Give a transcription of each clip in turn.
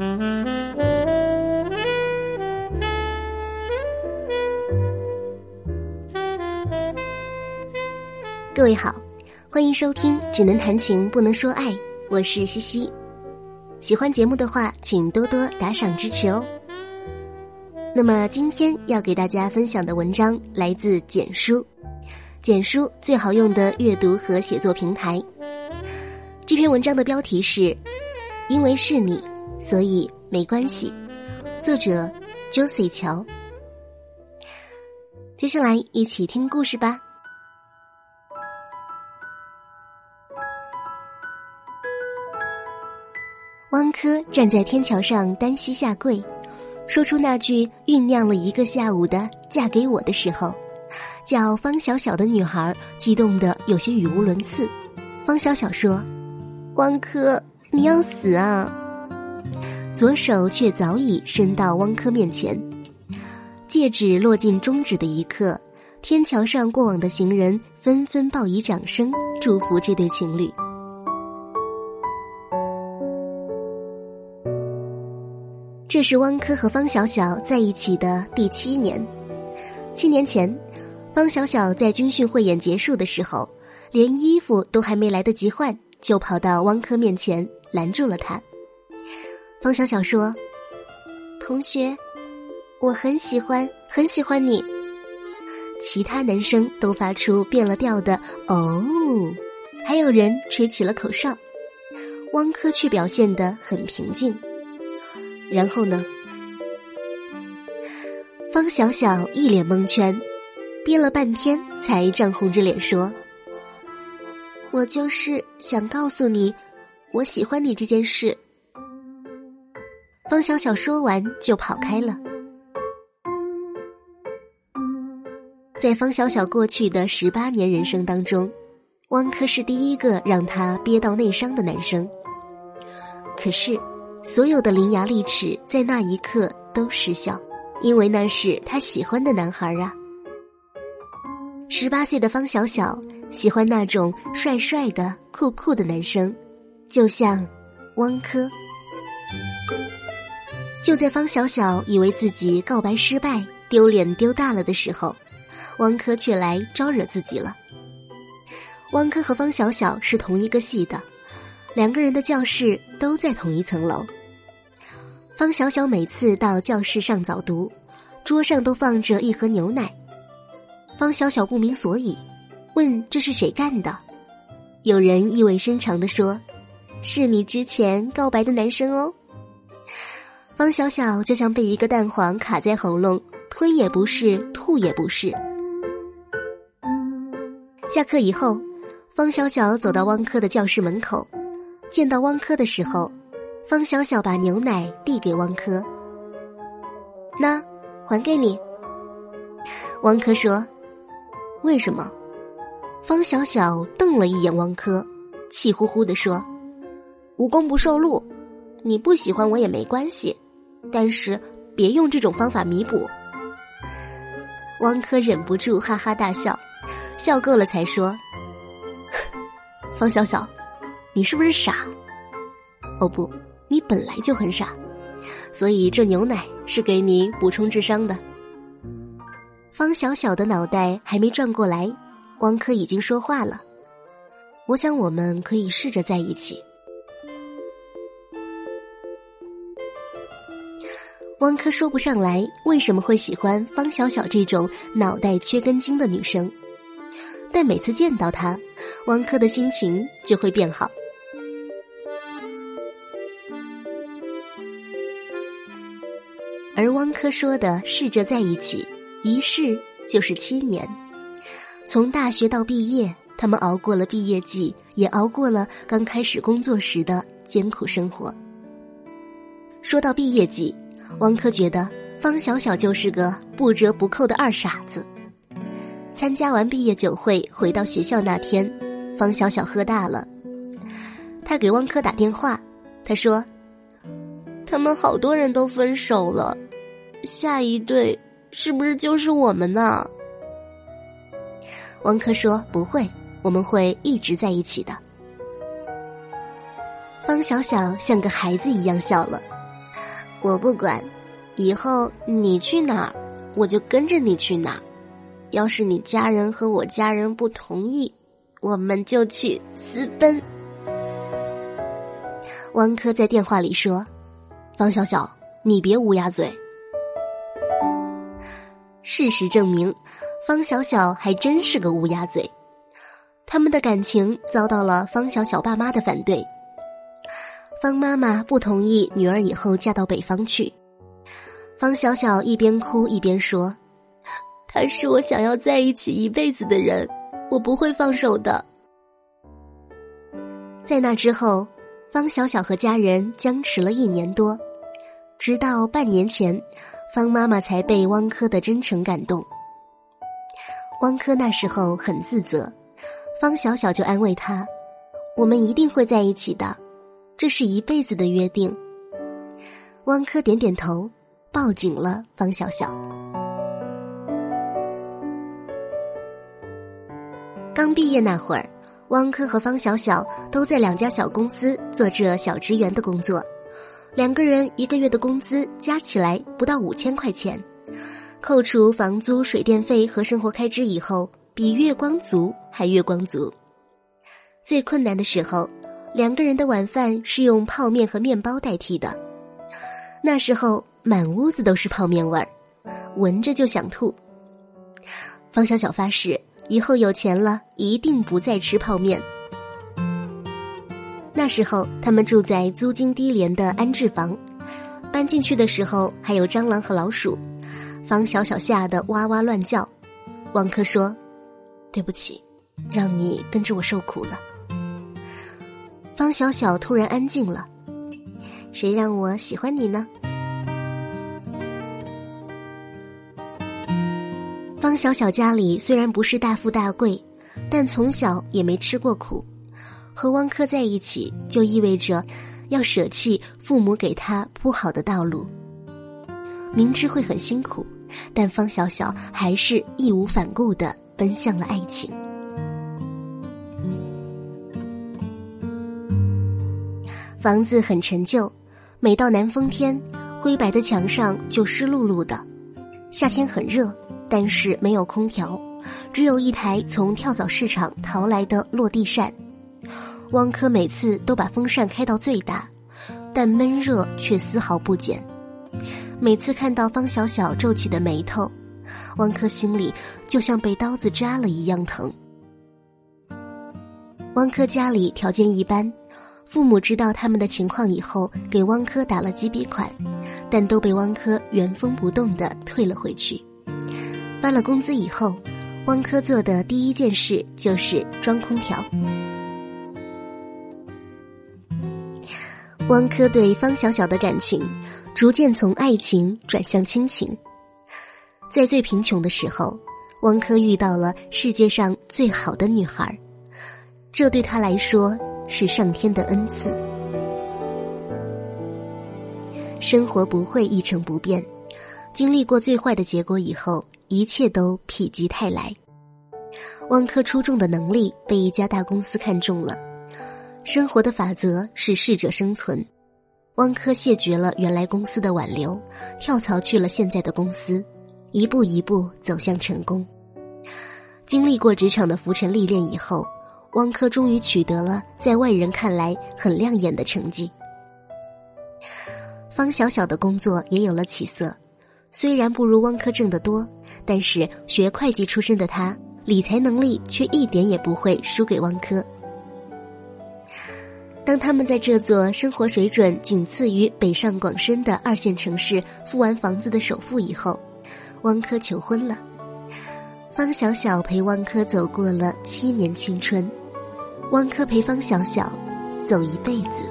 各位好，欢迎收听《只能谈情不能说爱》，我是西西。喜欢节目的话，请多多打赏支持哦。那么今天要给大家分享的文章来自简书，简书最好用的阅读和写作平台。这篇文章的标题是“因为是你，所以没关系”，作者 Josie 乔。接下来一起听故事吧。汪柯站在天桥上单膝下跪。说出那句酝酿了一个下午的“嫁给我”的时候，叫方小小的女孩激动的有些语无伦次。方小小说：“汪柯，你要死啊！”左手却早已伸到汪柯面前，戒指落进中指的一刻，天桥上过往的行人纷纷报以掌声，祝福这对情侣。这是汪柯和方小小在一起的第七年。七年前，方小小在军训汇演结束的时候，连衣服都还没来得及换，就跑到汪柯面前拦住了他。方小小说：“同学，我很喜欢，很喜欢你。”其他男生都发出变了调的“哦”，还有人吹起了口哨，汪柯却表现得很平静。然后呢？方小小一脸蒙圈，憋了半天才涨红着脸说：“我就是想告诉你，我喜欢你这件事。”方小小说完就跑开了。在方小小过去的十八年人生当中，汪柯是第一个让他憋到内伤的男生。可是。所有的伶牙俐齿在那一刻都失效，因为那是他喜欢的男孩儿啊。十八岁的方小小喜欢那种帅帅的、酷酷的男生，就像汪柯。就在方小小以为自己告白失败、丢脸丢大了的时候，汪柯却来招惹自己了。汪柯和方小小是同一个系的。两个人的教室都在同一层楼。方小小每次到教室上早读，桌上都放着一盒牛奶。方小小不明所以，问这是谁干的？有人意味深长的说：“是你之前告白的男生哦。”方小小就像被一个蛋黄卡在喉咙，吞也不是，吐也不是。下课以后，方小小走到汪柯的教室门口。见到汪柯的时候，方小小把牛奶递给汪柯。那，还给你。汪柯说：“为什么？”方小小瞪了一眼汪柯，气呼呼的说：“无功不受禄，你不喜欢我也没关系，但是别用这种方法弥补。”汪柯忍不住哈哈大笑，笑够了才说：“方小小。”你是不是傻？哦不，你本来就很傻，所以这牛奶是给你补充智商的。方小小的脑袋还没转过来，汪柯已经说话了。我想我们可以试着在一起。汪柯说不上来为什么会喜欢方小小这种脑袋缺根筋的女生，但每次见到她，汪柯的心情就会变好。而汪柯说的试着在一起，一试就是七年。从大学到毕业，他们熬过了毕业季，也熬过了刚开始工作时的艰苦生活。说到毕业季，汪柯觉得方小小就是个不折不扣的二傻子。参加完毕业酒会，回到学校那天，方小小喝大了。他给汪柯打电话，他说：“他们好多人都分手了。”下一对是不是就是我们呢？汪柯说：“不会，我们会一直在一起的。”方小小像个孩子一样笑了，我不管，以后你去哪儿，我就跟着你去哪儿。要是你家人和我家人不同意，我们就去私奔。”汪科在电话里说：“方小小，你别乌鸦嘴。”事实证明，方小小还真是个乌鸦嘴。他们的感情遭到了方小小爸妈的反对。方妈妈不同意女儿以后嫁到北方去。方小小一边哭一边说：“他是我想要在一起一辈子的人，我不会放手的。”在那之后。方小小和家人僵持了一年多，直到半年前，方妈妈才被汪科的真诚感动。汪科那时候很自责，方小小就安慰他：“我们一定会在一起的，这是一辈子的约定。”汪科点点头，抱紧了方小小。刚毕业那会儿。汪科和方小小都在两家小公司做着小职员的工作，两个人一个月的工资加起来不到五千块钱，扣除房租、水电费和生活开支以后，比月光族还月光族。最困难的时候，两个人的晚饭是用泡面和面包代替的，那时候满屋子都是泡面味儿，闻着就想吐。方小小发誓。以后有钱了，一定不再吃泡面。那时候，他们住在租金低廉的安置房，搬进去的时候还有蟑螂和老鼠，方小小吓得哇哇乱叫。王珂说：“对不起，让你跟着我受苦了。”方小小突然安静了，谁让我喜欢你呢？方小小家里虽然不是大富大贵，但从小也没吃过苦。和汪柯在一起，就意味着要舍弃父母给他铺好的道路。明知会很辛苦，但方小小还是义无反顾的奔向了爱情。房子很陈旧，每到南风天，灰白的墙上就湿漉漉的。夏天很热。但是没有空调，只有一台从跳蚤市场淘来的落地扇。汪科每次都把风扇开到最大，但闷热却丝毫不减。每次看到方小小皱起的眉头，汪科心里就像被刀子扎了一样疼。汪科家里条件一般，父母知道他们的情况以后，给汪科打了几笔款，但都被汪科原封不动的退了回去。发了工资以后，汪科做的第一件事就是装空调。汪科对方小小的感情逐渐从爱情转向亲情。在最贫穷的时候，汪科遇到了世界上最好的女孩，这对他来说是上天的恩赐。生活不会一成不变，经历过最坏的结果以后。一切都否极泰来。汪科出众的能力被一家大公司看中了。生活的法则是适者生存。汪科谢绝了原来公司的挽留，跳槽去了现在的公司，一步一步走向成功。经历过职场的浮沉历练以后，汪科终于取得了在外人看来很亮眼的成绩。方小小的工作也有了起色。虽然不如汪科挣得多，但是学会计出身的他，理财能力却一点也不会输给汪科。当他们在这座生活水准仅次于北上广深的二线城市付完房子的首付以后，汪科求婚了。方小小陪汪科走过了七年青春，汪科陪方小小走一辈子。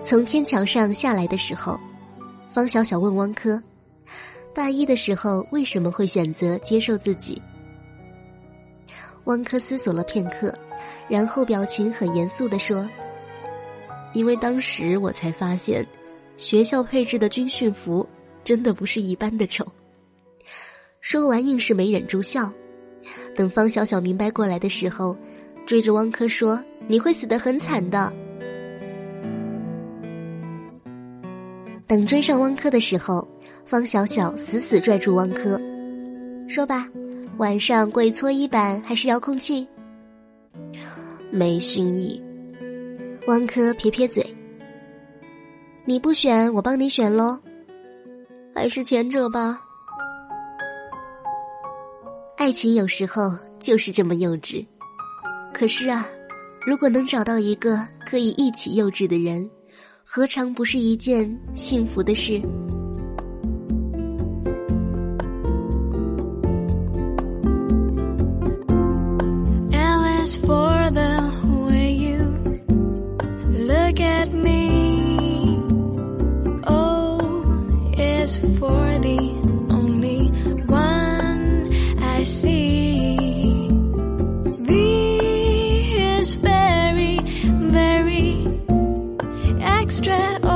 从天桥上下来的时候，方小小问汪科：“大一的时候为什么会选择接受自己？”汪科思索了片刻，然后表情很严肃的说：“因为当时我才发现，学校配置的军训服真的不是一般的丑。”说完，硬是没忍住笑。等方小小明白过来的时候，追着汪柯说：“你会死得很惨的。”等追上汪柯的时候，方小小死死拽住汪柯，说吧，晚上跪搓衣板还是遥控器？没新意。汪柯撇撇嘴：“你不选，我帮你选喽。还是前者吧。爱情有时候就是这么幼稚。”可是啊，如果能找到一个可以一起幼稚的人，何尝不是一件幸福的事 Extra.